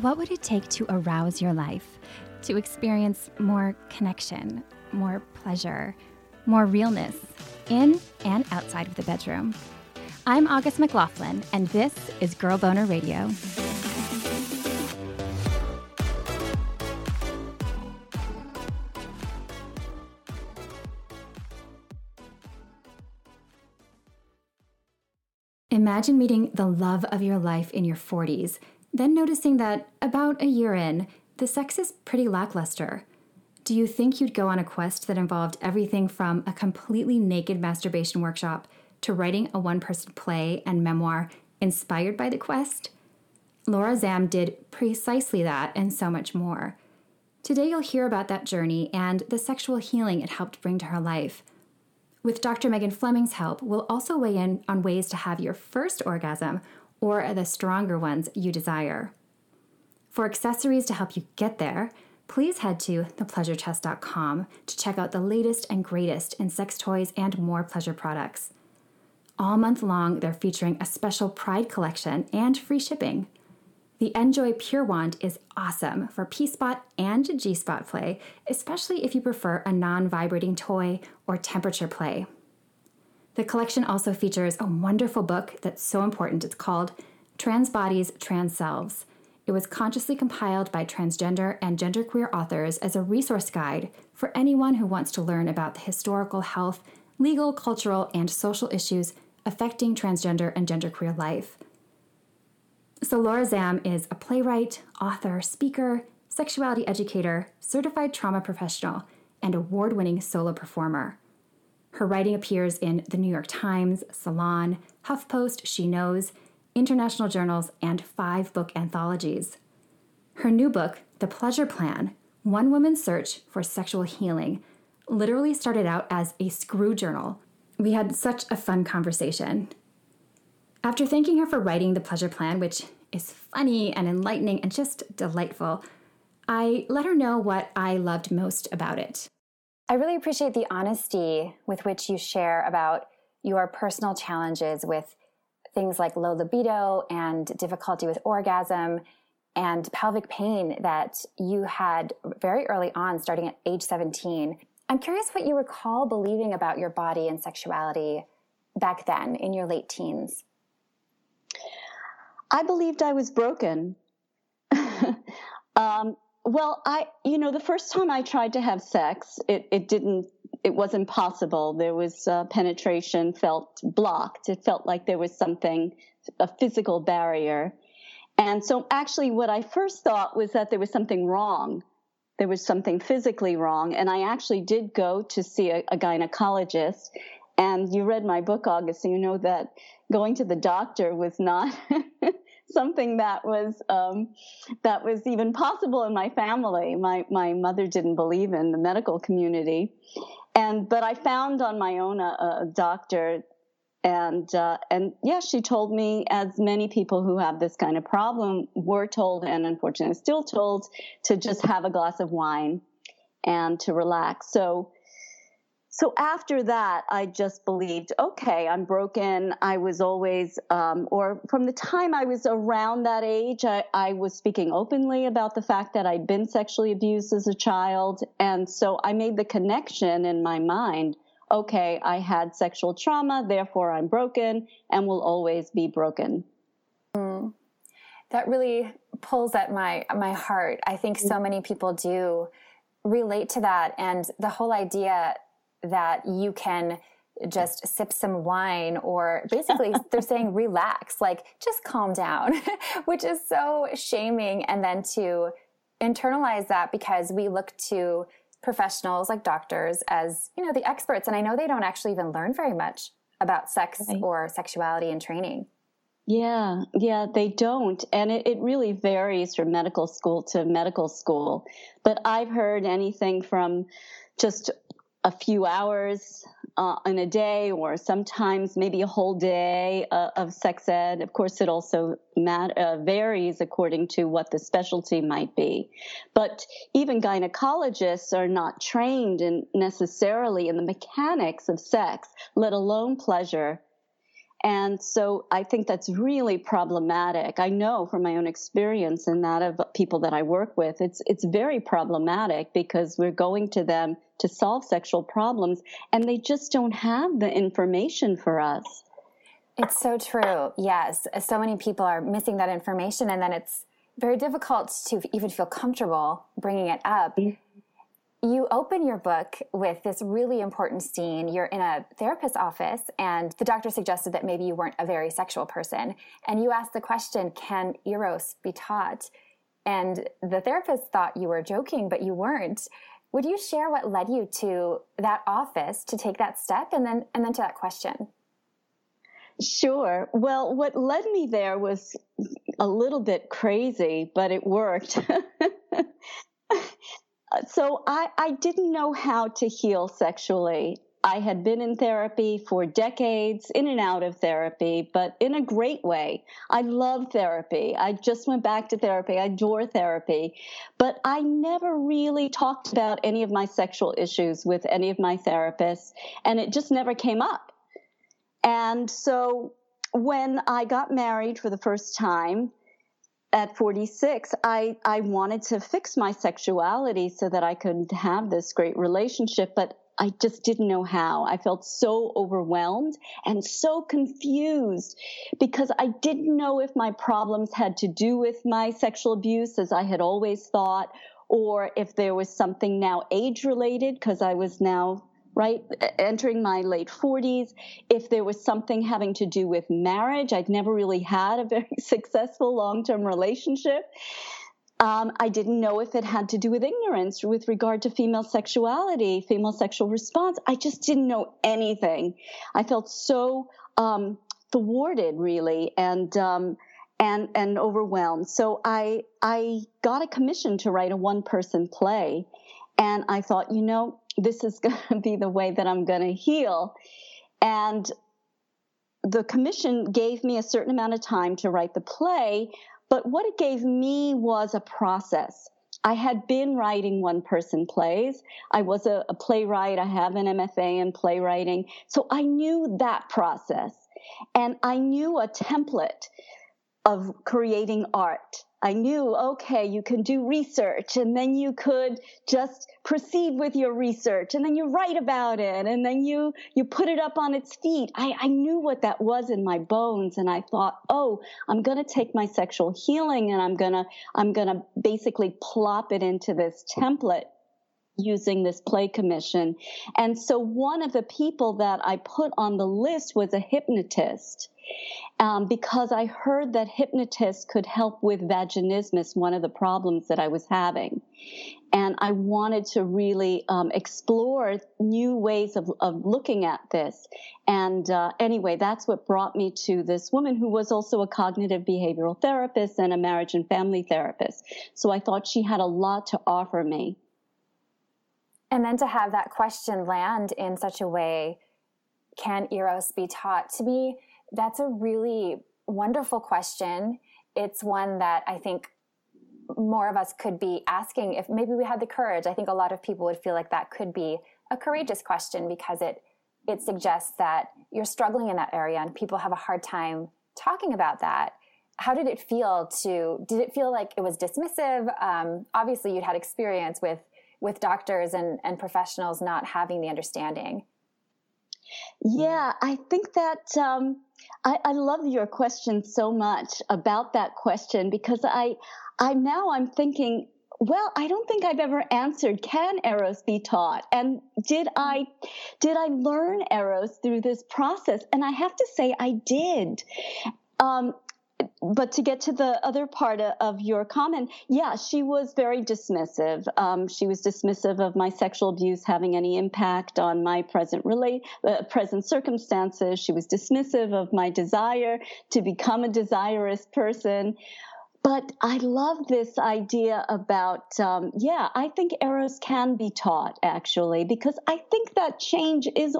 What would it take to arouse your life, to experience more connection, more pleasure, more realness in and outside of the bedroom? I'm August McLaughlin, and this is Girl Boner Radio. Imagine meeting the love of your life in your 40s, then noticing that about a year in, the sex is pretty lackluster. Do you think you'd go on a quest that involved everything from a completely naked masturbation workshop to writing a one person play and memoir inspired by the quest? Laura Zam did precisely that and so much more. Today, you'll hear about that journey and the sexual healing it helped bring to her life. With Dr. Megan Fleming's help, we'll also weigh in on ways to have your first orgasm or the stronger ones you desire. For accessories to help you get there, please head to thepleasurechest.com to check out the latest and greatest in sex toys and more pleasure products. All month long, they're featuring a special Pride collection and free shipping. The Enjoy Pure Wand is awesome for P spot and G spot play, especially if you prefer a non vibrating toy or temperature play. The collection also features a wonderful book that's so important. It's called Trans Bodies, Trans Selves. It was consciously compiled by transgender and genderqueer authors as a resource guide for anyone who wants to learn about the historical health, legal, cultural, and social issues affecting transgender and genderqueer life. So, Laura Zam is a playwright, author, speaker, sexuality educator, certified trauma professional, and award winning solo performer. Her writing appears in the New York Times, Salon, HuffPost, She Knows, international journals, and five book anthologies. Her new book, The Pleasure Plan One Woman's Search for Sexual Healing, literally started out as a screw journal. We had such a fun conversation, after thanking her for writing the pleasure plan, which is funny and enlightening and just delightful, I let her know what I loved most about it. I really appreciate the honesty with which you share about your personal challenges with things like low libido and difficulty with orgasm and pelvic pain that you had very early on, starting at age 17. I'm curious what you recall believing about your body and sexuality back then in your late teens. I believed I was broken. um, well, I, you know, the first time I tried to have sex, it, it didn't, it wasn't possible. There was uh, penetration felt blocked. It felt like there was something, a physical barrier. And so actually what I first thought was that there was something wrong. There was something physically wrong. And I actually did go to see a, a gynecologist. And you read my book, August, so you know that going to the doctor was not something that was um, that was even possible in my family. My my mother didn't believe in the medical community, and but I found on my own a, a doctor, and uh, and yeah, she told me as many people who have this kind of problem were told, and unfortunately still told, to just have a glass of wine and to relax. So so after that, I just believed, okay, I'm broken. I was always, um, or from the time I was around that age, I, I, was speaking openly about the fact that I'd been sexually abused as a child. And so I made the connection in my mind, okay, I had sexual trauma, therefore I'm broken and will always be broken. Mm. That really pulls at my, my heart. I think so many people do relate to that. And the whole idea that you can just sip some wine or basically they're saying relax like just calm down which is so shaming. And then to internalize that because we look to professionals like doctors as you know the experts. And i know they don't actually even learn very much about sex right. or sexuality in training. Yeah yeah they don't. And it, it really varies from medical school to medical school. But i've heard anything from just a few hours uh, in a day or sometimes maybe a whole day uh, of sex ed. Of course, it also mat- uh, varies according to what the specialty might be. But even gynecologists are not trained in necessarily in the mechanics of sex, let alone pleasure. And so I think that's really problematic. I know from my own experience and that of people that I work with, it's it's very problematic because we're going to them to solve sexual problems and they just don't have the information for us. It's so true. Yes. So many people are missing that information and then it's very difficult to even feel comfortable bringing it up. Mm-hmm you open your book with this really important scene. You're in a therapist's office, and the doctor suggested that maybe you weren't a very sexual person. And you asked the question, Can Eros be taught? And the therapist thought you were joking, but you weren't. Would you share what led you to that office to take that step and then and then to that question? Sure. Well, what led me there was a little bit crazy, but it worked. Uh, so I, I didn't know how to heal sexually. I had been in therapy for decades, in and out of therapy, but in a great way. I love therapy. I just went back to therapy. I adore therapy. But I never really talked about any of my sexual issues with any of my therapists, and it just never came up. And so when I got married for the first time, at 46, I, I wanted to fix my sexuality so that I could have this great relationship, but I just didn't know how. I felt so overwhelmed and so confused because I didn't know if my problems had to do with my sexual abuse, as I had always thought, or if there was something now age related, because I was now right? Entering my late 40s. If there was something having to do with marriage, I'd never really had a very successful long term relationship. Um, I didn't know if it had to do with ignorance with regard to female sexuality, female sexual response. I just didn't know anything. I felt so um, thwarted, really, and um, and and overwhelmed. So I I got a commission to write a one person play, and I thought, you know, this is going to be the way that I'm going to heal. And the commission gave me a certain amount of time to write the play, but what it gave me was a process. I had been writing one person plays. I was a, a, playwright. I have an MFA in playwriting. So I knew that process. And I knew a template of creating art. I knew, okay, you can do research and then you could just proceed with your research and then you write about it and then you, you put it up on its feet. I, I knew what that was in my bones and I thought, oh, I'm going to take my sexual healing and I'm going to, I'm going to basically plop it into this template using this play commission. And so one of the people that I put on the list was a hypnotist. Um, because I heard that hypnotists could help with vaginismus, one of the problems that I was having. And I wanted to really um, explore new ways of, of looking at this. And uh, anyway, that's what brought me to this woman who was also a cognitive behavioral therapist and a marriage and family therapist. So I thought she had a lot to offer me. And then to have that question land in such a way, can Eros be taught? To me, that's a really wonderful question. It's one that I think more of us could be asking if maybe we had the courage. I think a lot of people would feel like that could be a courageous question because it it suggests that you're struggling in that area and people have a hard time talking about that. How did it feel to? Did it feel like it was dismissive? Um, obviously, you'd had experience with with doctors and, and professionals not having the understanding. Yeah, I think that um, I, I, love your question so much about that question because I, I now I'm thinking, well, I don't think I've ever answered, can Eros be taught? And did I, did I learn Eros through this process? And I have to say I did. Um, but to get to the other part of your comment, yeah, she was very dismissive. Um, she was dismissive of my sexual abuse having any impact on my present relate, uh, present circumstances. She was dismissive of my desire to become a desirous person. But I love this idea about, um, yeah, I think Eros can be taught actually, because I think that change is,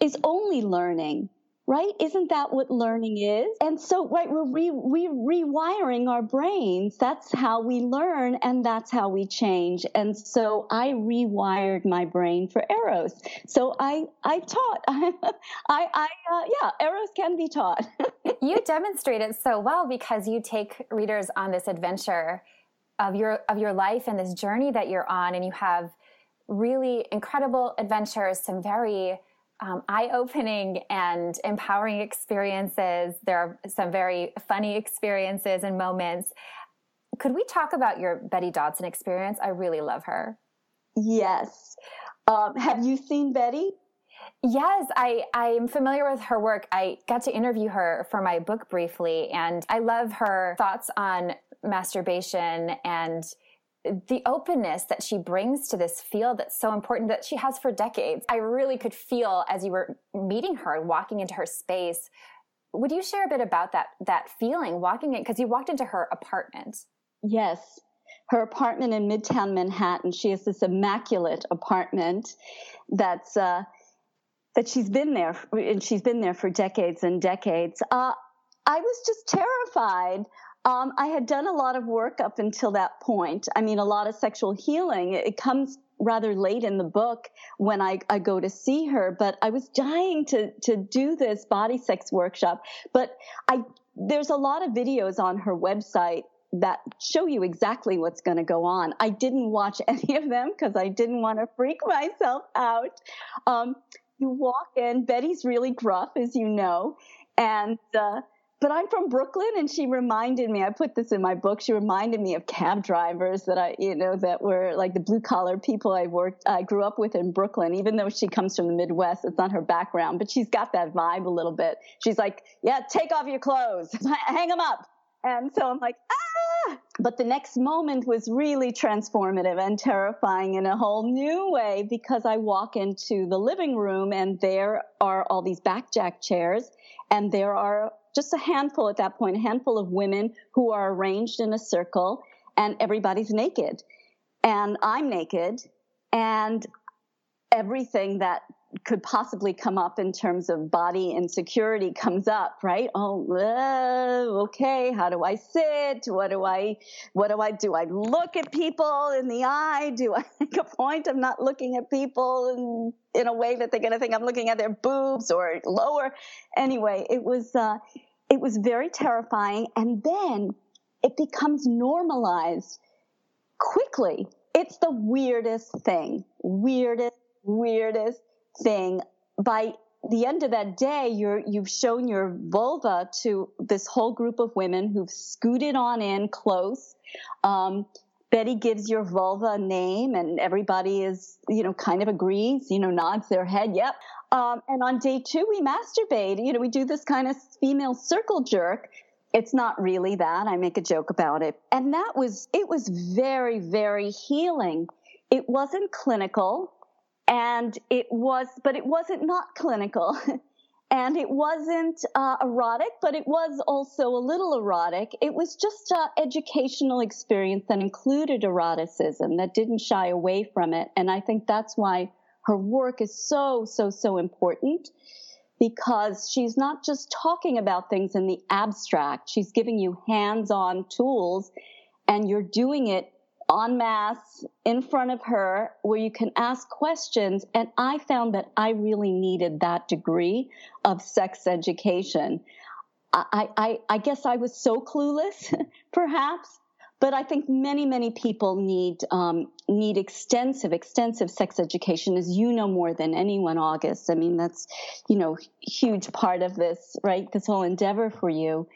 is only learning right? Isn't that what learning is? And so, right, we're re, re, rewiring our brains. That's how we learn and that's how we change. And so I rewired my brain for Eros. So I, I taught, I, I, uh, yeah, Eros can be taught. you demonstrate it so well because you take readers on this adventure of your, of your life and this journey that you're on and you have really incredible adventures, some very um, eye opening and empowering experiences. There are some very funny experiences and moments. Could we talk about your Betty Dodson experience? I really love her. Yes. Um, have you seen Betty? Yes, I, I'm familiar with her work. I got to interview her for my book briefly, and I love her thoughts on masturbation and the openness that she brings to this field that's so important that she has for decades. I really could feel as you were meeting her, walking into her space. Would you share a bit about that that feeling walking in because you walked into her apartment? Yes. Her apartment in Midtown Manhattan. She has this immaculate apartment that's uh, that she's been there and she's been there for decades and decades. Uh, I was just terrified um, I had done a lot of work up until that point. I mean, a lot of sexual healing. It comes rather late in the book when I, I go to see her, but I was dying to, to do this body sex workshop. But I, there's a lot of videos on her website that show you exactly what's going to go on. I didn't watch any of them because I didn't want to freak myself out. Um, you walk in, Betty's really gruff, as you know, and, uh, but I'm from Brooklyn and she reminded me, I put this in my book, she reminded me of cab drivers that I, you know, that were like the blue collar people I worked, I grew up with in Brooklyn, even though she comes from the Midwest, it's not her background, but she's got that vibe a little bit. She's like, yeah, take off your clothes, hang them up. And so I'm like, ah! But the next moment was really transformative and terrifying in a whole new way because I walk into the living room and there are all these backjack chairs and there are just a handful at that point, a handful of women who are arranged in a circle and everybody's naked. And I'm naked and everything that could possibly come up in terms of body insecurity comes up, right? Oh, uh, okay. How do I sit? What do I, what do I do? I look at people in the eye. Do I make a point of not looking at people in, in a way that they're going to think I'm looking at their boobs or lower? Anyway, it was, uh, it was very terrifying. And then it becomes normalized quickly. It's the weirdest thing, weirdest, weirdest thing by the end of that day, you're, you've shown your vulva to this whole group of women who've scooted on in close. Um, Betty gives your vulva a name and everybody is, you know, kind of agrees, you know, nods their head. Yep. Um, and on day two, we masturbate. You know, we do this kind of female circle jerk. It's not really that. I make a joke about it. And that was, it was very, very healing. It wasn't clinical and it was, but it wasn't not clinical. and it wasn't uh, erotic, but it was also a little erotic. It was just an educational experience that included eroticism, that didn't shy away from it. And I think that's why her work is so, so, so important because she's not just talking about things in the abstract. She's giving you hands on tools and you're doing it en masse in front of her where you can ask questions. And I found that I really needed that degree of sex education. I, I, I guess I was so clueless, perhaps, but I think many, many people need um, need extensive, extensive sex education, as you know more than anyone, August. I mean, that's you know huge part of this, right? This whole endeavor for you.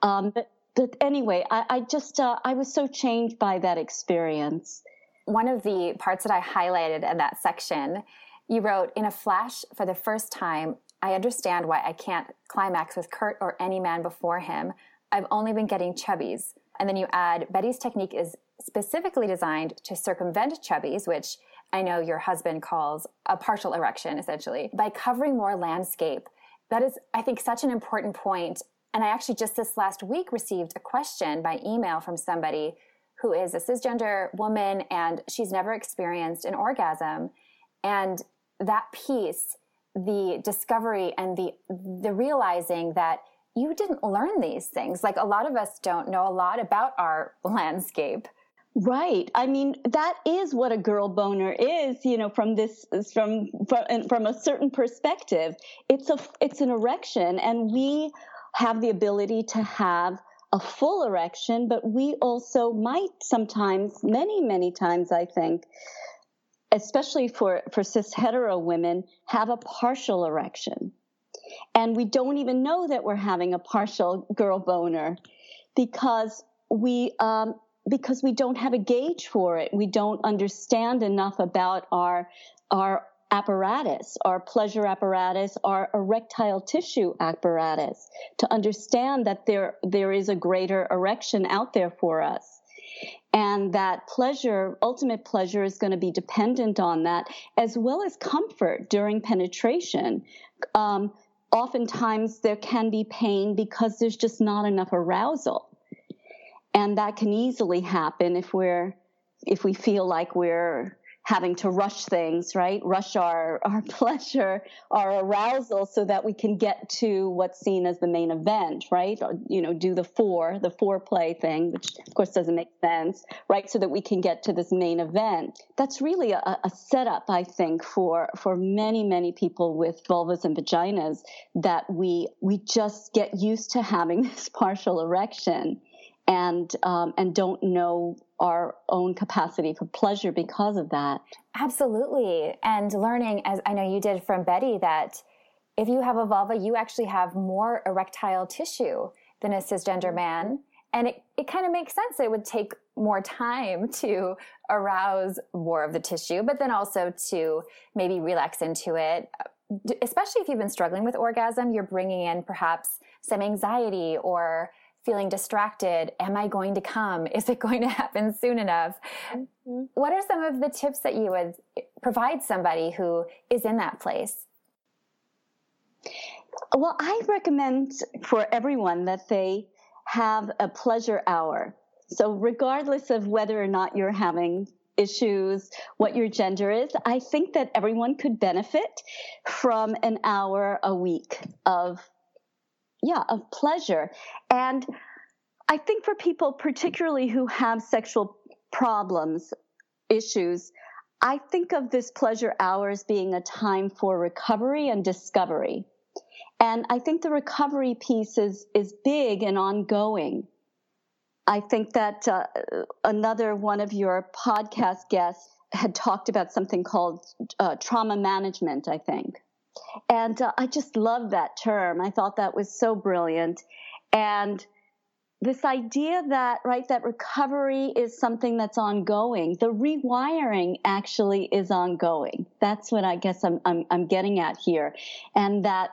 Um, but but anyway, I, I just uh, I was so changed by that experience. One of the parts that I highlighted in that section, you wrote, "In a flash, for the first time, I understand why I can't climax with Kurt or any man before him. I've only been getting chubbies." And then you add, "Betty's technique is specifically designed to circumvent chubbies, which I know your husband calls a partial erection, essentially, by covering more landscape." That is, I think, such an important point and I actually just this last week received a question by email from somebody who is a cisgender woman and she's never experienced an orgasm. And that piece the discovery and the the realizing that you didn't learn these things. Like a lot of us don't know a lot about our landscape. Right. I mean, that is what a girl boner is, you know, from this, from, from, from a certain perspective. It's a, it's an erection and we have the ability to have a full erection, but we also might sometimes, many, many times, I think, especially for, for cis hetero women, have a partial erection. And we don't even know that we're having a partial girl boner because we, um, because we don't have a gauge for it. We don't understand enough about our, our apparatus, our pleasure apparatus, our erectile tissue apparatus to understand that there, there is a greater erection out there for us. And that pleasure, ultimate pleasure is going to be dependent on that as well as comfort during penetration. Um, oftentimes there can be pain because there's just not enough arousal. And that can easily happen if we're, if we feel like we're having to rush things, right? Rush our, our pleasure, our arousal so that we can get to what's seen as the main event, right? Or, you know, do the four, the foreplay thing, which of course doesn't make sense, right? So that we can get to this main event. That's really a, a setup, I think, for, for many, many people with vulvas and vaginas that we, we just get used to having this partial erection and um, and don't know our own capacity for pleasure because of that. Absolutely, and learning as I know you did from Betty that if you have a vulva, you actually have more erectile tissue than a cisgender man. And it, it kind of makes sense. It would take more time to arouse more of the tissue, but then also to maybe relax into it. Especially if you've been struggling with orgasm, you're bringing in perhaps some anxiety or feeling distracted. Am I going to come? Is it going to happen soon enough? Mm-hmm. What are some of the tips that you would provide somebody who is in that place? Well, I recommend for everyone that they have a pleasure hour. So, regardless of whether or not you're having issues, what your gender is, I think that everyone could benefit from an hour a week of yeah, of pleasure. And I think for people, particularly who have sexual problems, issues, I think of this pleasure hour as being a time for recovery and discovery. And I think the recovery piece is, is big and ongoing. I think that uh, another one of your podcast guests had talked about something called uh, trauma management, I think. And uh, I just love that term. I thought that was so brilliant. And this idea that, right, that recovery is something that's ongoing. The rewiring actually is ongoing. That's what I guess I'm, I'm, I'm getting at here. And that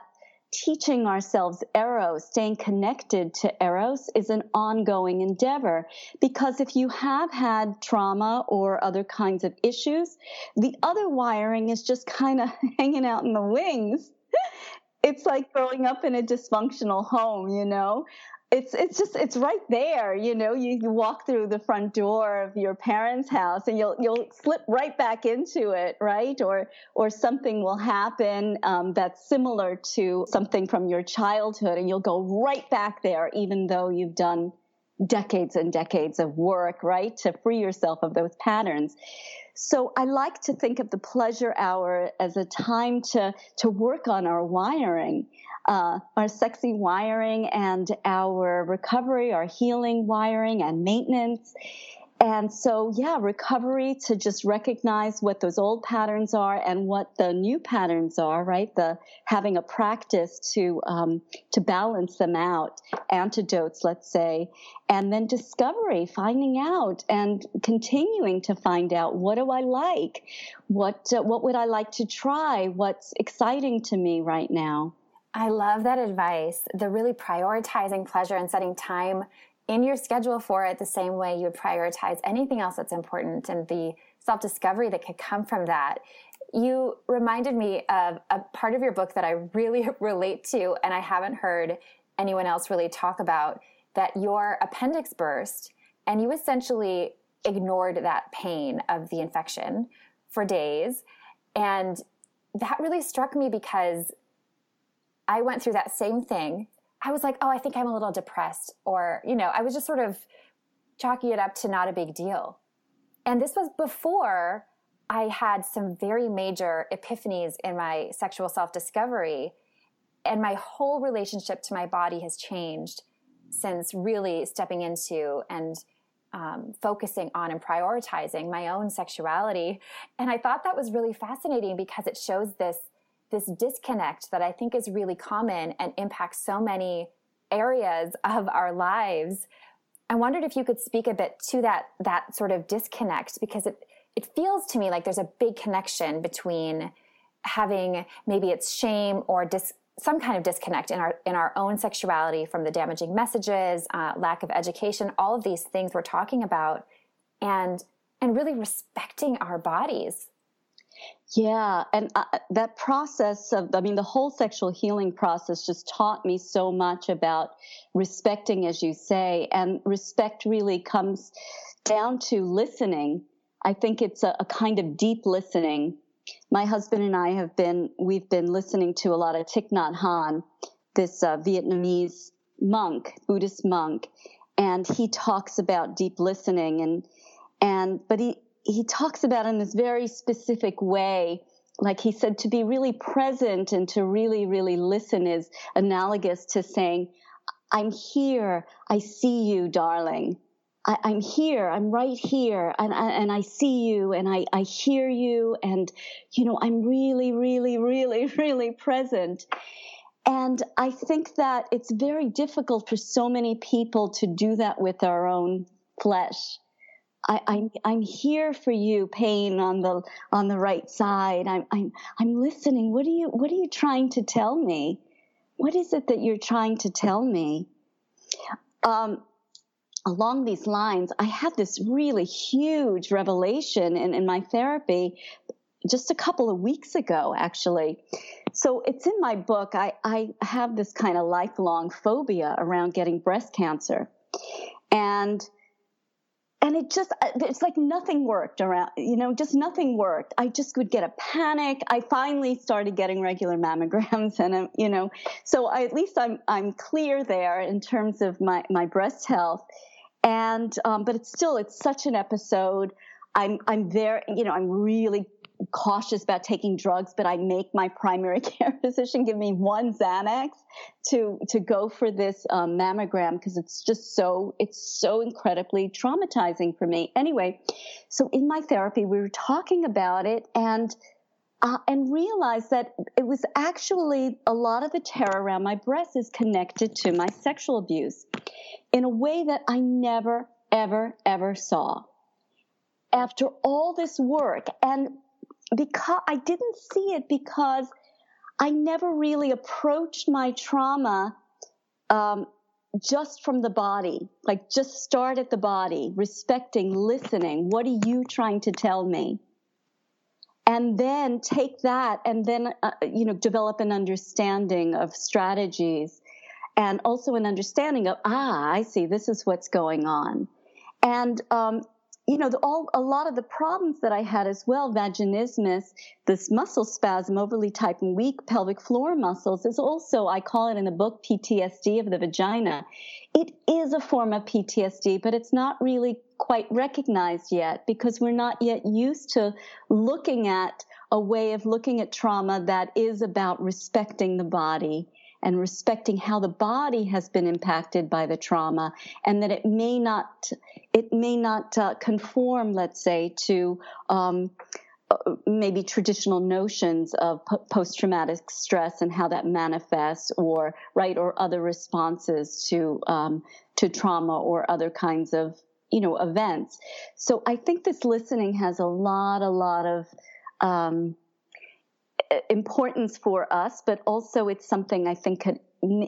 teaching ourselves eros, staying connected to eros is an ongoing endeavor. Because if you have had trauma or other kinds of issues, the other wiring is just kind of hanging out in the wings. it's like growing up in a dysfunctional home, you know? It's it's just it's right there you know you, you walk through the front door of your parents house and you'll you'll slip right back into it right? Or or something will happen um, that's similar to something from your childhood and you'll go right back there even though you've done decades and decades of work right to free yourself of those patterns so I like to think of the pleasure hour as a time to, to work on our wiring, uh, our sexy wiring and our recovery, our healing wiring and maintenance. And so, yeah, recovery to just recognize what those old patterns are and what the new patterns are, right? The having a practice to um, to balance them out, antidotes, let's say, and then discovery, finding out and continuing to find out what do I like, what uh, what would I like to try, what's exciting to me right now. I love that advice. The really prioritizing pleasure and setting time in your schedule for it the same way you would prioritize anything else that's important and the self discovery that could come from that. You reminded me of a part of your book that I really relate to, and I haven't heard anyone else really talk about that your appendix burst and you essentially ignored that pain of the infection for days. And that really struck me because I went through that same thing. I was like, oh, I think I'm a little depressed. Or, you know, I was just sort of chalking it up to not a big deal. And this was before I had some very major epiphanies in my sexual self discovery. And my whole relationship to my body has changed since really stepping into and um, focusing on and prioritizing my own sexuality. And I thought that was really fascinating because it shows this this disconnect that I think is really common and impacts so many areas of our lives. I wondered if you could speak a bit to that that sort of disconnect because it it feels to me like there's a big connection between having maybe it's shame or dis, some kind of disconnect in our in our own sexuality from the damaging messages, uh, lack of education, all of these things we're talking about, and and really respecting our bodies. Yeah, and uh, that process of, I mean, the whole sexual healing process just taught me so much about respecting, as you say, and respect really comes down to listening. I think it's a, a kind of deep listening my husband and I have been we've been listening to a lot of Thich Nhat Hanh, this uh, Vietnamese monk, Buddhist monk, and he talks about deep listening and and but he he talks about in this very specific way like he said to be really present and to really really listen is analogous to saying i'm here i see you darling I, am here, I'm right here, and, and I see you, and I, I hear you, and, you know, I'm really, really, really, really present. And I think that it's very difficult for so many people to do that with our own flesh. I, am I'm, I'm here for you, pain on the on the right side. I'm I'm I'm listening. What are you What are you trying to tell me? What is it that you're trying to tell me? Um, along these lines, I had this really huge revelation in, in my therapy just a couple of weeks ago, actually. So it's in my book. I, I have this kind of lifelong phobia around getting breast cancer. And and it just it's like nothing worked around you know just nothing worked. I just would get a panic. I finally started getting regular mammograms and um, you know so I, at least i'm i'm clear there in terms of my my breast health. And um, but it's still it's such an episode. I'm I'm there you know I'm really cautious about taking drugs, but I make my primary care physician give me one Xanax to to go for this um, mammogram because it's just so it's so incredibly traumatizing for me. Anyway, so in my therapy we were talking about it and. Uh, and realized that it was actually a lot of the terror around my breast is connected to my sexual abuse in a way that I never, ever, ever saw. After all this work, and because I didn't see it because I never really approached my trauma um, just from the body, like just start at the body, respecting, listening. What are you trying to tell me? And then take that and then, uh, you know, develop an understanding of strategies and also an understanding of ah i see this is what's going on and um, you know the, all a lot of the problems that i had as well vaginismus this muscle spasm overly tight and weak pelvic floor muscles is also i call it in the book ptsd of the vagina. It is a form of ptsd but it's not really quite recognized yet because we're not yet used to looking at a way of looking at trauma that is about respecting the body and respecting how the body has been impacted by the trauma and that it may not it may not uh, conform let's say to um, uh, maybe traditional notions of post-traumatic stress and how that manifests or right or other responses to um, to trauma or other kinds of you know events. So i think this listening has a lot a lot of um, importance for us, but also it's something I think could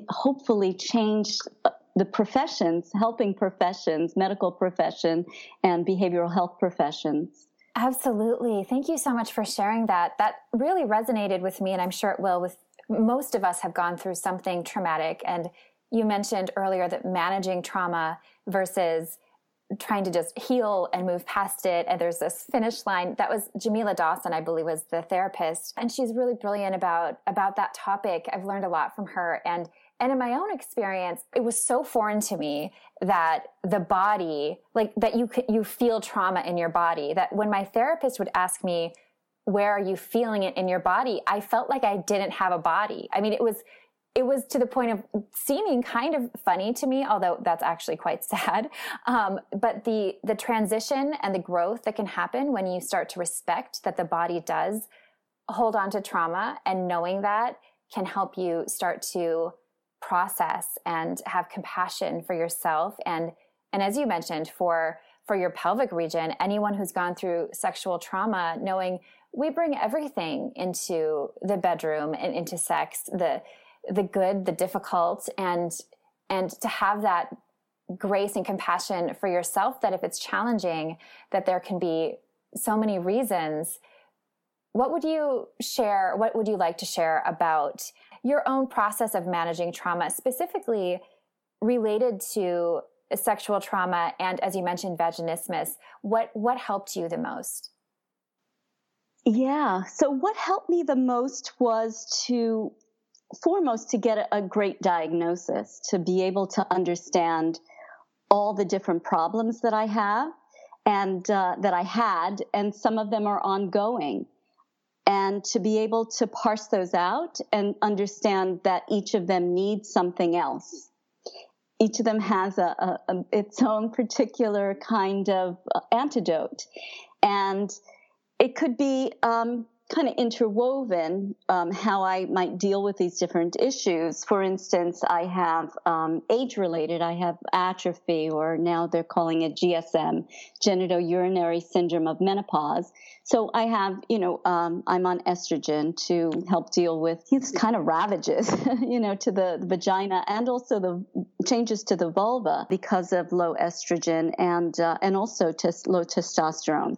hopefully change uh, the professions, helping professions, medical profession, and behavioral health professions. Absolutely. Thank you so much for sharing that. That really resonated with me, and I'm sure it will with most of us have gone through something traumatic. And you mentioned earlier that managing trauma versus trying to just heal and move past it. And there's this finish line. That was Jamila Dawson, I believe, was the therapist. And she's really brilliant about, about that topic. I've learned a lot from her. And, and in my own experience, it was so foreign to me that the body, like that you you feel trauma in your body, that when my therapist would ask me, where are you feeling it in your body? I felt like I didn't have a body. I mean, it was, it was to the point of seeming kind of funny to me, although that's actually quite sad. Um, but the the transition and the growth that can happen when you start to respect that the body does hold on to trauma, and knowing that can help you start to process and have compassion for yourself and and as you mentioned for for your pelvic region anyone who's gone through sexual trauma knowing we bring everything into the bedroom and into sex the the good, the difficult, and and to have that grace and compassion for yourself that if it's challenging, that there can be so many reasons. What would you share? What would you like to share about your own process of managing trauma, specifically related to sexual trauma and, as you mentioned, vaginismus? What what helped you the most? Yeah. So, what helped me the most was to foremost to get a, great diagnosis, to be able to understand all the different problems that I have and uh, that I had, and some of them are ongoing. And to be able to parse those out and understand that each of them needs something else. Each of them has a, a, a its own particular kind of uh, antidote. And it could be um, kind of interwoven um, how I might deal with these different issues. For instance, I have um, age related, I have atrophy, or now they're calling it GSM, genitourinary syndrome of menopause. So I have, you know, um, I'm on estrogen to help deal with these kind of ravages, you know, to the, the, vagina and also the changes to the vulva because of low estrogen and uh, and also low testosterone.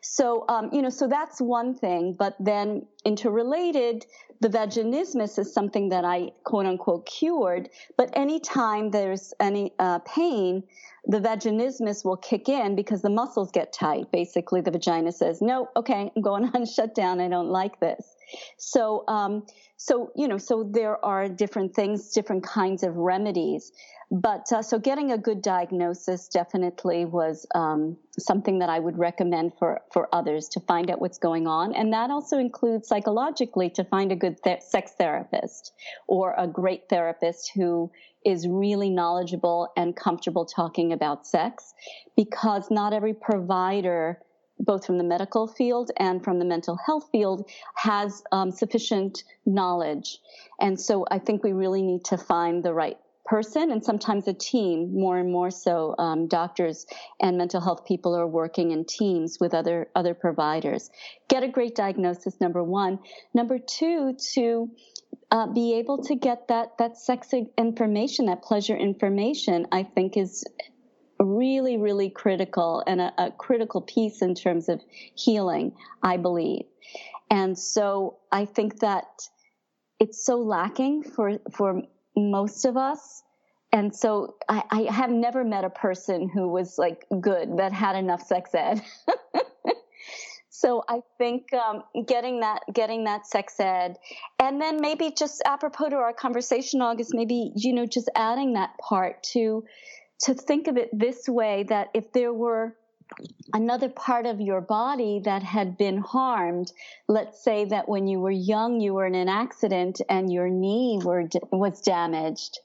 So, um, you know, so that's one thing. But then interrelated, the vaginismus is something that I quote unquote cured. But anytime there's any uh, pain, the vaginismus will kick in because the muscles get tight. Basically, the vagina says, "No, okay, I'm going on shutdown. I don't like this." So, um, so you know, so there are different things, different kinds of remedies. But uh, so getting a good diagnosis definitely was um, something that I would recommend for for others to find out what's going on, and that also includes psychologically to find a good th- sex therapist or a great therapist who is really knowledgeable and comfortable talking about sex because not every provider both from the medical field and from the mental health field has um, sufficient knowledge. And so i think we really need to find the right person and sometimes a team more and more so um, doctors and mental health people are working in teams with other other providers. Get a great diagnosis number one. Number two to uh, be able to get that that sex information, that pleasure information, I think is really, really critical and a, a critical piece in terms of healing. I believe, and so I think that it's so lacking for for most of us. And so I, I have never met a person who was like good that had enough sex ed. So I think um, getting that getting that sex ed, and then maybe just apropos to our conversation, August, maybe you know just adding that part to to think of it this way: that if there were another part of your body that had been harmed, let's say that when you were young you were in an accident and your knee were was damaged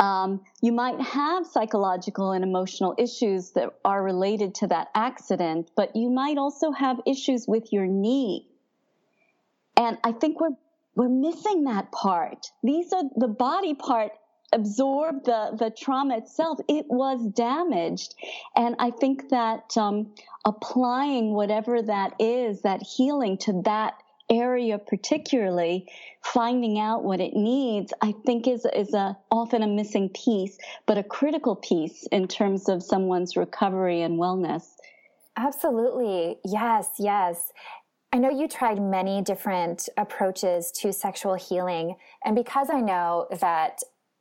um, you might have psychological and emotional issues that are related to that accident, but you might also have issues with your knee. And I think we're we're missing that part. These are the body part absorbed the the trauma itself. It was damaged, and I think that um, applying whatever that is, that healing to that area particularly finding out what it needs i think is is a often a missing piece but a critical piece in terms of someone's recovery and wellness absolutely yes yes I know you tried many different approaches to sexual healing. And because I know that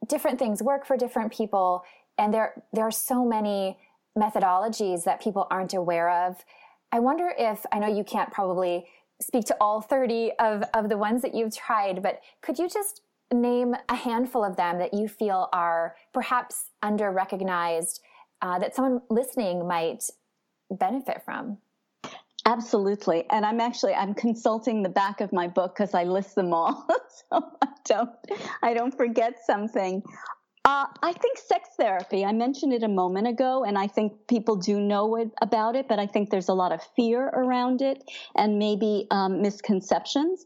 different things work for different people, and there, there are so many methodologies that people aren't aware of. I wonder if, I know you can't probably speak to all 30 of, of the ones that you've tried, but could you just name a handful of them that you feel are perhaps under recognized uh, that someone listening might benefit from? Absolutely. And I'm actually I'm consulting the back of my book because I list them all. so I don't I don't forget something. Uh, I think sex therapy, I mentioned it a moment ago, and I think people do know it, about it, but I think there's a lot of fear around it and maybe um, misconceptions.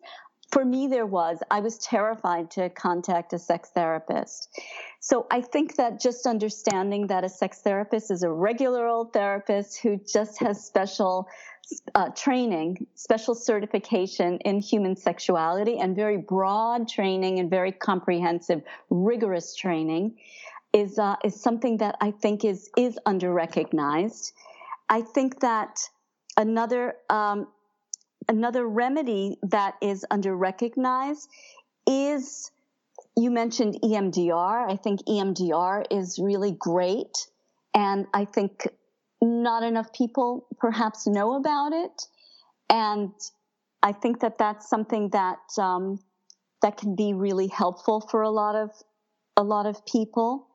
For me, there was. I was terrified to contact a sex therapist. So I think that just understanding that a sex therapist is a regular old therapist who just has special uh, training, special certification in human sexuality, and very broad training and very comprehensive, rigorous training is uh, is something that I think is is under recognized. I think that another um, another remedy that is under recognized is you mentioned EMDR. I think EMDR is really great, and I think not enough people perhaps know about it. And I think that that's something that, um, that can be really helpful for a lot of, a lot of people.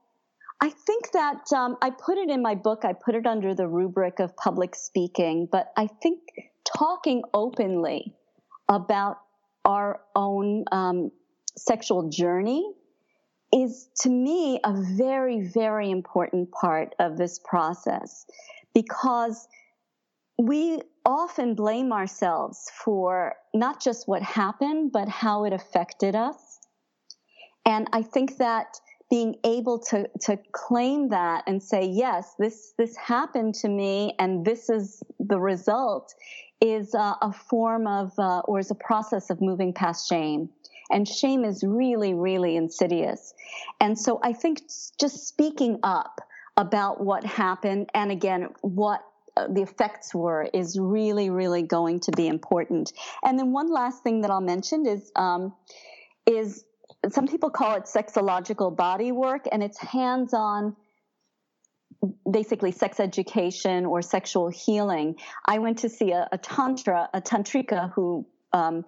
I think that um, I put it in my book. I put it under the rubric of public speaking, but I think talking openly about our own um, sexual journey is to me a very, very important part of this process because we often blame ourselves for not just what happened, but how it affected us. And I think that being able to, to claim that and say, yes, this, this happened to me and this is the result is uh, a form of, uh, or is a process of moving past shame. And shame is really, really insidious. And so I think just speaking up about what happened and again, what uh, the effects were is really, really going to be important. And then one last thing that I'll mention is, um, is some people call it sexological body work and it's hands-on basically sex education or sexual healing. I went to see a, a tantra, a tantrika who um,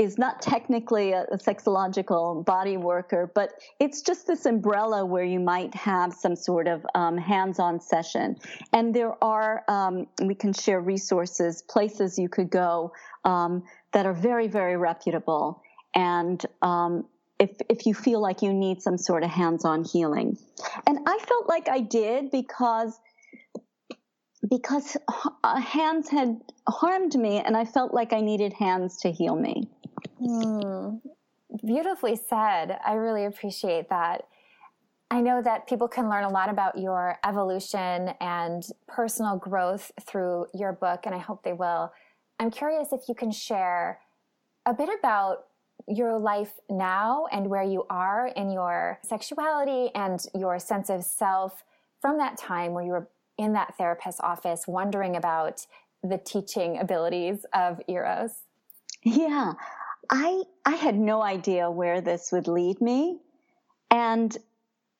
is not technically a, a, sexological body worker, but it's just this umbrella where you might have some sort of um, hands-on session. And there are, um, we can share resources, places you could go um, that are very, very reputable. And um, if if you feel like you need some sort of hands-on healing, and I felt like I did because because hands had harmed me, and I felt like I needed hands to heal me. Mm, beautifully said. I really appreciate that. I know that people can learn a lot about your evolution and personal growth through your book, and I hope they will. I'm curious if you can share a bit about your life now and where you are in your sexuality and your sense of self from that time where you were in that therapist's office wondering about the teaching abilities of Eros? Yeah. I I had no idea where this would lead me. And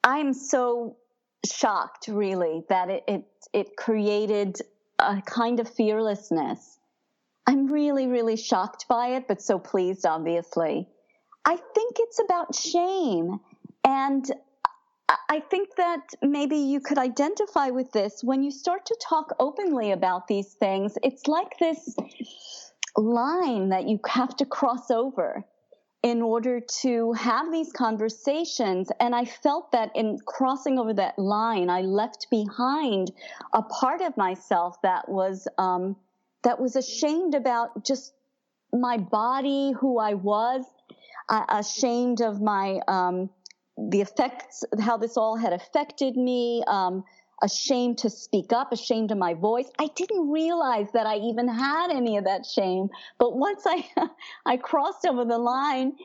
I'm so shocked really that it it, it created a kind of fearlessness. I'm really, really shocked by it, but so pleased, obviously. I think it's about shame. And I think that maybe you could identify with this when you start to talk openly about these things. It's like this line that you have to cross over in order to have these conversations. And I felt that in crossing over that line, I left behind a part of myself that was, um, that was ashamed about just my body, who I was, uh, ashamed of my, um, the effects, how this all had affected me, um, ashamed to speak up, ashamed of my voice. I didn't realize that I even had any of that shame. But once I, I crossed over the line,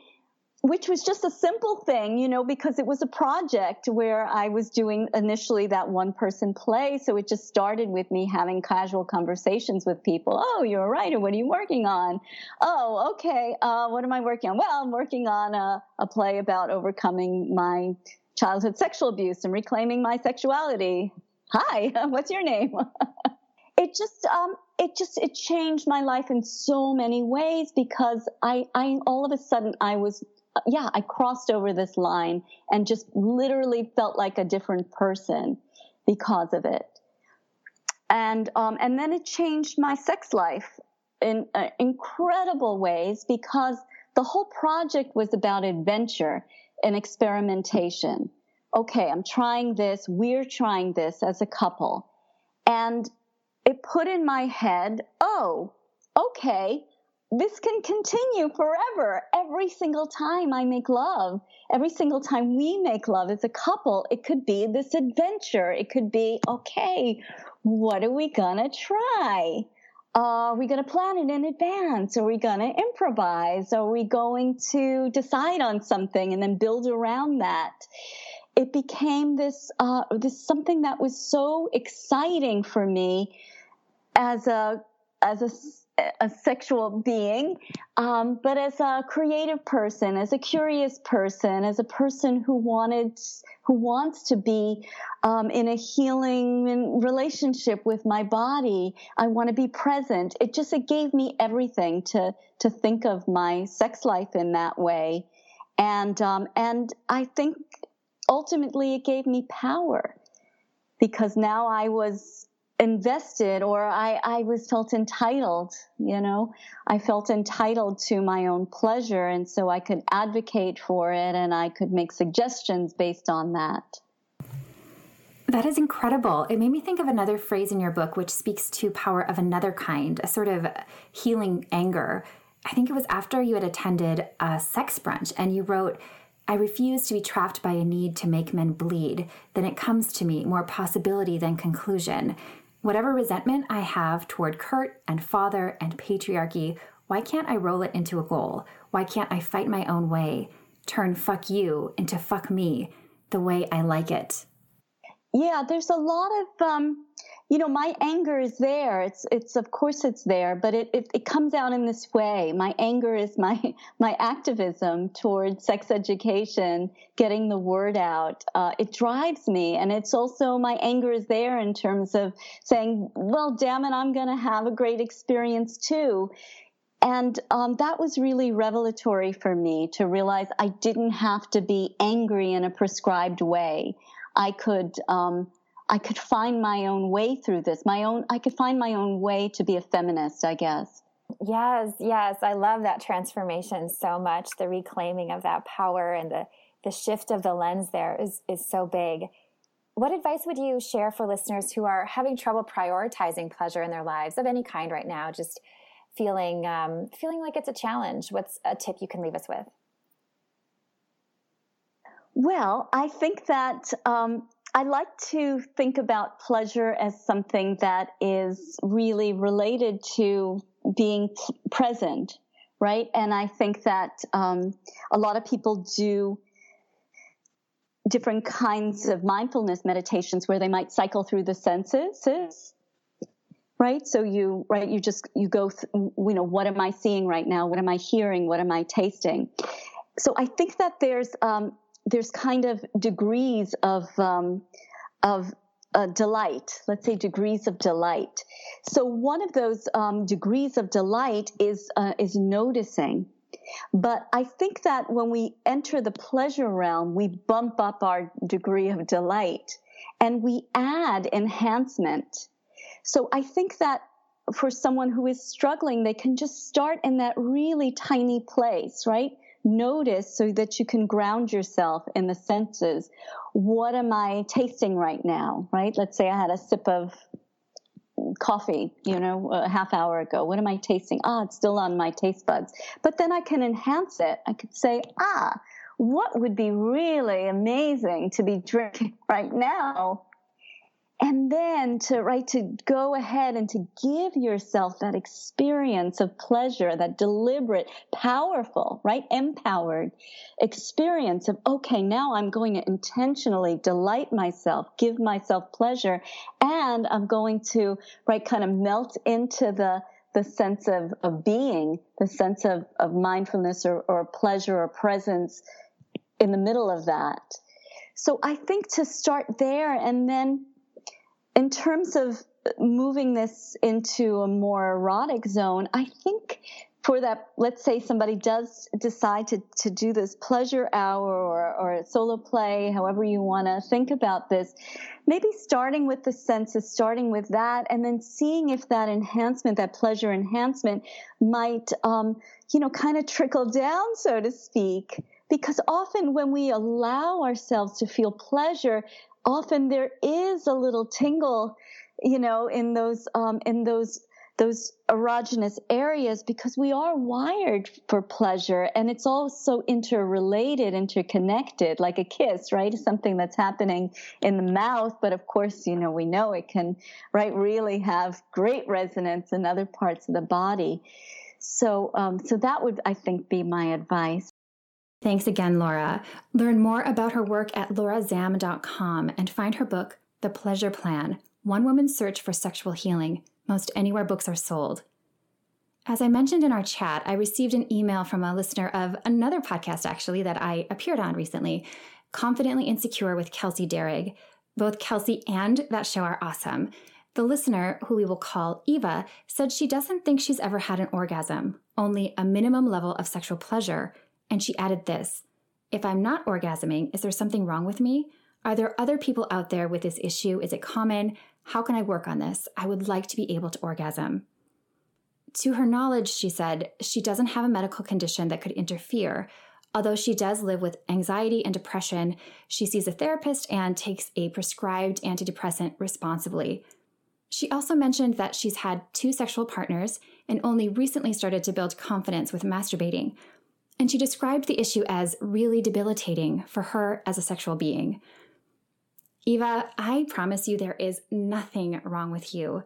which was just a simple thing, you know, because it was a project where I was doing initially that one person play. So it just started with me having casual conversations with people. Oh, you're a writer. What are you working on? Oh, okay. Uh, what am I working on? Well, I'm working on a, a play about overcoming my childhood sexual abuse and reclaiming my sexuality hi, what's your name? it just, um, it just, it changed my life in so many ways because I, I, all of a sudden I was, yeah, I crossed over this line and just literally felt like a different person because of it. And, um, and then it changed my sex life in uh, incredible ways because the whole project was about adventure and experimentation. Okay, I'm trying this. We're trying this as a couple. And it put in my head, oh, okay, this can continue forever. Every single time I make love, every single time we make love as a couple, it could be this adventure. It could be, okay, what are we gonna try? are we going to plan it in advance? Are we going to improvise? Are we going to decide on something and then build around that? It became this, uh, this something that was so exciting for me as a, as a a sexual being, um, but as a creative person, as a curious person, as a person who wanted, who wants to be um, in a healing relationship with my body. I want to be present. It just it gave me everything to to think of my sex life in that way, and um, and I think ultimately it gave me power because now I was invested or I, I was felt entitled, you know, I felt entitled to my own pleasure. And so I could advocate for it and I could make suggestions based on that. That is incredible. It made me think of another phrase in your book, which speaks to power of another kind, a sort of healing anger. I think it was after you had attended a sex brunch and you wrote, I refuse to be trapped by a need to make men bleed. Then it comes to me more possibility than conclusion. Whatever resentment I have toward Kurt and father and patriarchy, why can't I roll it into a goal? Why can't I fight my own way? Turn fuck you into fuck me the way I like it. Yeah, there's a lot of um, you know, my anger is there. It's, it's, of course it's there, but it, it, it, comes out in this way. My anger is my, my activism towards sex education, getting the word out. Uh, it drives me. And it's also my anger is there in terms of saying, well, damn it, I'm going to have a great experience too. And um, that was really revelatory for me to realize I didn't have to be angry in a prescribed way. I could, um, I could find my own way through this. My own, I could find my own way to be a feminist, I guess. Yes, yes. I love that transformation so much. The reclaiming of that power and the, the shift of the lens there is, is so big. What advice would you share for listeners who are having trouble prioritizing pleasure in their lives of any kind right now? Just feeling, um, feeling like it's a challenge. What's a tip you can leave us with? Well, I think that um, I like to think about pleasure as something that is really related to being present, right? And I think that um, a lot of people do different kinds of mindfulness meditations where they might cycle through the senses right? So you right you just you go th- you know what am i seeing right now? What am i hearing? What am i tasting? So i think that there's um, there's kind of degrees of um, of uh, delight. Let's say degrees of delight. So one of those um, degrees of delight is uh, is noticing. But I think that when we enter the pleasure realm, we bump up our degree of delight and we add enhancement. So I think that for someone who is struggling, they can just start in that really tiny place, right? Notice so that you can ground yourself in the senses. What am I tasting right now? Right? Let's say I had a sip of coffee, you know, a half hour ago. What am I tasting? Ah, it's still on my taste buds. But then I can enhance it. I could say, ah, what would be really amazing to be drinking right now? And then to right to go ahead and to give yourself that experience of pleasure that deliberate powerful right empowered experience of okay now i'm going to intentionally delight myself give myself pleasure and i'm going to right kind of melt into the the sense of, of being the sense of, of mindfulness or, or pleasure or presence in the middle of that. So i think to start there and then in terms of moving this into a more erotic zone, I think for that, let's say somebody does decide to, to do this pleasure hour or, or solo play, however you want to think about this, maybe starting with the senses, starting with that, and then seeing if that enhancement, that pleasure enhancement, might, um, you know, kind of trickle down, so to speak. Because often when we allow ourselves to feel pleasure, often there is a little tingle, you know, in those, um, in those those erogenous areas because we are wired for pleasure and it's all so interrelated, interconnected, like a kiss, right? Something that's happening in the mouth, but of course, you know, we know it can, right, really have great resonance in other parts of the body. So, um, so that would, I think, be my advice. Thanks again, Laura. Learn more about her work at laurazam.com and find her book, The Pleasure Plan One Woman's Search for Sexual Healing most anywhere books are sold. As I mentioned in our chat, I received an email from a listener of another podcast, actually, that I appeared on recently Confidently Insecure with Kelsey Darragh. Both Kelsey and that show are awesome. The listener, who we will call Eva, said she doesn't think she's ever had an orgasm, only a minimum level of sexual pleasure. And she added this If I'm not orgasming, is there something wrong with me? Are there other people out there with this issue? Is it common? How can I work on this? I would like to be able to orgasm. To her knowledge, she said, she doesn't have a medical condition that could interfere. Although she does live with anxiety and depression, she sees a therapist and takes a prescribed antidepressant responsibly. She also mentioned that she's had two sexual partners and only recently started to build confidence with masturbating. And she described the issue as really debilitating for her as a sexual being. Eva, I promise you there is nothing wrong with you.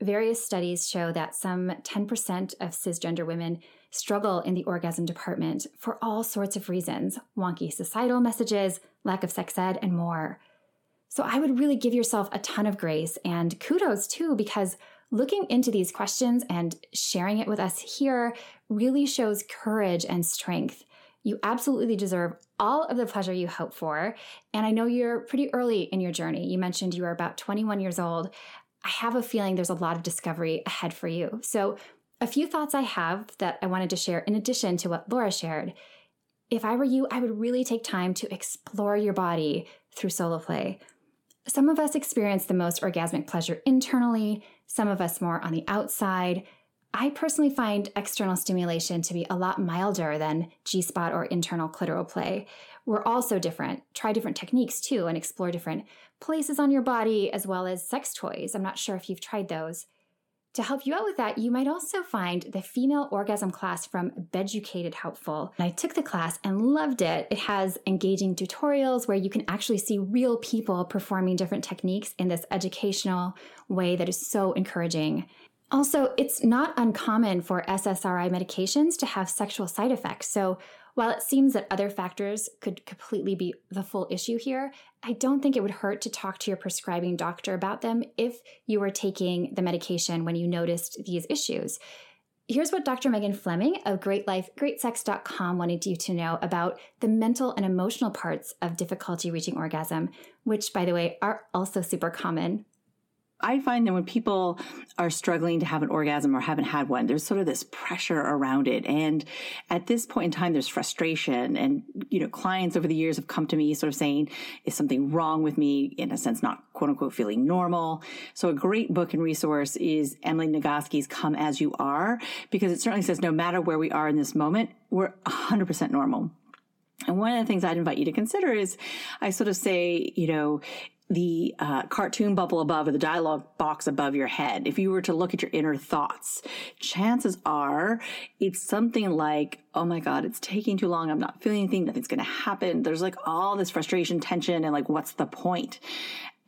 Various studies show that some 10% of cisgender women struggle in the orgasm department for all sorts of reasons wonky societal messages, lack of sex ed, and more. So I would really give yourself a ton of grace and kudos too, because looking into these questions and sharing it with us here really shows courage and strength. You absolutely deserve all of the pleasure you hope for. And I know you're pretty early in your journey. You mentioned you are about 21 years old. I have a feeling there's a lot of discovery ahead for you. So, a few thoughts I have that I wanted to share in addition to what Laura shared. If I were you, I would really take time to explore your body through solo play. Some of us experience the most orgasmic pleasure internally, some of us more on the outside. I personally find external stimulation to be a lot milder than G spot or internal clitoral play. We're all so different. Try different techniques too and explore different places on your body as well as sex toys. I'm not sure if you've tried those. To help you out with that, you might also find the female orgasm class from Beducated helpful. I took the class and loved it. It has engaging tutorials where you can actually see real people performing different techniques in this educational way that is so encouraging. Also, it's not uncommon for SSRI medications to have sexual side effects. So, while it seems that other factors could completely be the full issue here, I don't think it would hurt to talk to your prescribing doctor about them if you were taking the medication when you noticed these issues. Here's what Dr. Megan Fleming of GreatLifeGreatSex.com wanted you to know about the mental and emotional parts of difficulty reaching orgasm, which, by the way, are also super common. I find that when people are struggling to have an orgasm or haven't had one, there's sort of this pressure around it. And at this point in time, there's frustration. And, you know, clients over the years have come to me sort of saying, is something wrong with me? In a sense, not quote unquote feeling normal. So a great book and resource is Emily Nagoski's Come As You Are, because it certainly says no matter where we are in this moment, we're 100% normal. And one of the things I'd invite you to consider is I sort of say, you know, the uh, cartoon bubble above or the dialogue box above your head, if you were to look at your inner thoughts, chances are it's something like, oh my God, it's taking too long. I'm not feeling anything. Nothing's going to happen. There's like all this frustration, tension, and like, what's the point?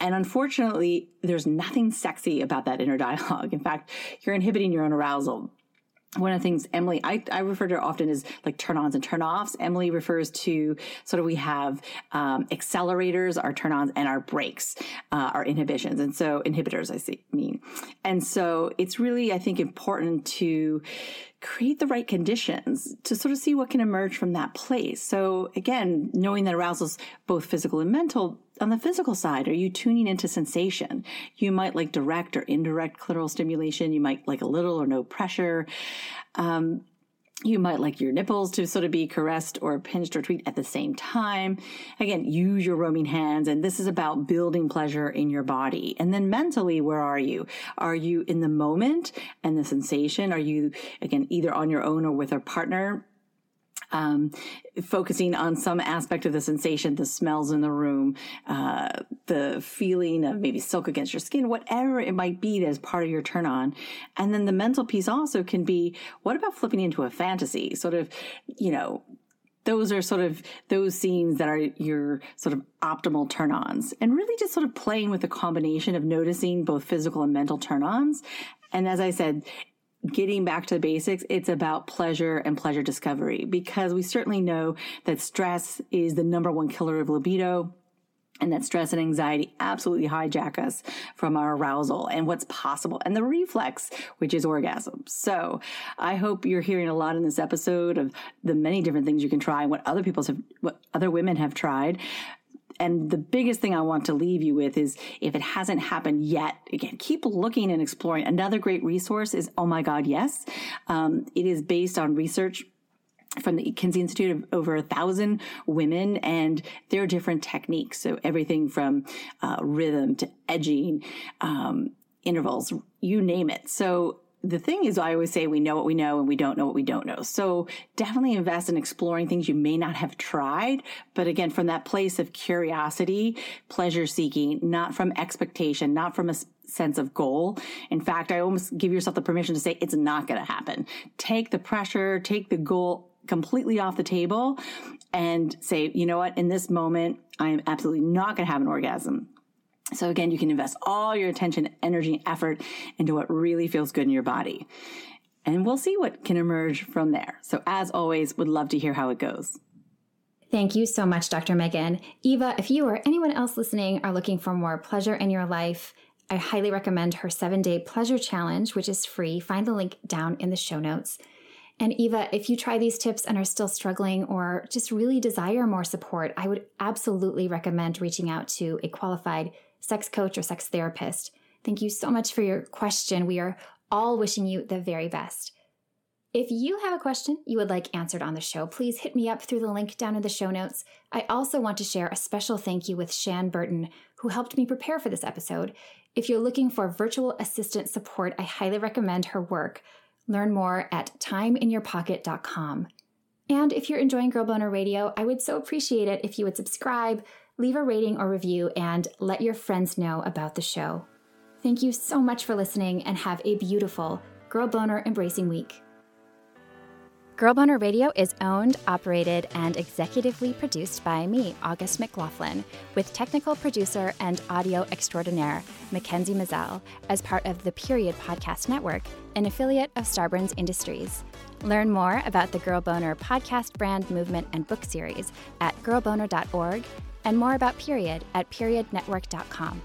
And unfortunately, there's nothing sexy about that inner dialogue. In fact, you're inhibiting your own arousal one of the things Emily, I, I refer to often as like turn ons and turn offs. Emily refers to sort of we have um, accelerators, our turn ons, and our brakes, uh, our inhibitions. And so inhibitors, I see, mean. And so it's really, I think, important to create the right conditions to sort of see what can emerge from that place. So again, knowing that arousal is both physical and mental, on the physical side, are you tuning into sensation? You might like direct or indirect clitoral stimulation. You might like a little or no pressure. Um, you might like your nipples to sort of be caressed or pinched or tweaked at the same time. Again, use your roaming hands. And this is about building pleasure in your body. And then mentally, where are you? Are you in the moment and the sensation? Are you, again, either on your own or with a partner? Um, focusing on some aspect of the sensation, the smells in the room, uh, the feeling of maybe silk against your skin, whatever it might be that is part of your turn on. And then the mental piece also can be what about flipping into a fantasy? Sort of, you know, those are sort of those scenes that are your sort of optimal turn ons and really just sort of playing with the combination of noticing both physical and mental turn ons. And as I said, getting back to the basics, it's about pleasure and pleasure discovery because we certainly know that stress is the number one killer of libido and that stress and anxiety absolutely hijack us from our arousal and what's possible and the reflex, which is orgasm. So I hope you're hearing a lot in this episode of the many different things you can try and what other people's have, what other women have tried and the biggest thing I want to leave you with is if it hasn't happened yet, again, keep looking and exploring. Another great resource is Oh My God, Yes. Um, it is based on research from the Kinsey Institute of over a thousand women and their different techniques. So everything from uh, rhythm to edging, um, intervals, you name it. So the thing is, I always say we know what we know and we don't know what we don't know. So definitely invest in exploring things you may not have tried. But again, from that place of curiosity, pleasure seeking, not from expectation, not from a sense of goal. In fact, I almost give yourself the permission to say it's not going to happen. Take the pressure, take the goal completely off the table and say, you know what, in this moment, I am absolutely not going to have an orgasm. So again, you can invest all your attention, energy, effort into what really feels good in your body. And we'll see what can emerge from there. So as always, would love to hear how it goes. Thank you so much, Dr. Megan. Eva, if you or anyone else listening are looking for more pleasure in your life, I highly recommend her seven day pleasure challenge, which is free. Find the link down in the show notes. And Eva, if you try these tips and are still struggling or just really desire more support, I would absolutely recommend reaching out to a qualified sex coach or sex therapist. Thank you so much for your question. We are all wishing you the very best. If you have a question you would like answered on the show, please hit me up through the link down in the show notes. I also want to share a special thank you with Shan Burton, who helped me prepare for this episode. If you're looking for virtual assistant support, I highly recommend her work. Learn more at timeinyourpocket.com. And if you're enjoying Girl Boner Radio, I would so appreciate it if you would subscribe, leave a rating or review, and let your friends know about the show. Thank you so much for listening and have a beautiful Girl Boner Embracing Week. Girl Boner Radio is owned, operated, and executively produced by me, August McLaughlin, with technical producer and audio extraordinaire, Mackenzie Mazel, as part of the Period Podcast Network, an affiliate of Starburns Industries. Learn more about the Girl Boner podcast brand movement and book series at girlboner.org and more about Period at periodnetwork.com.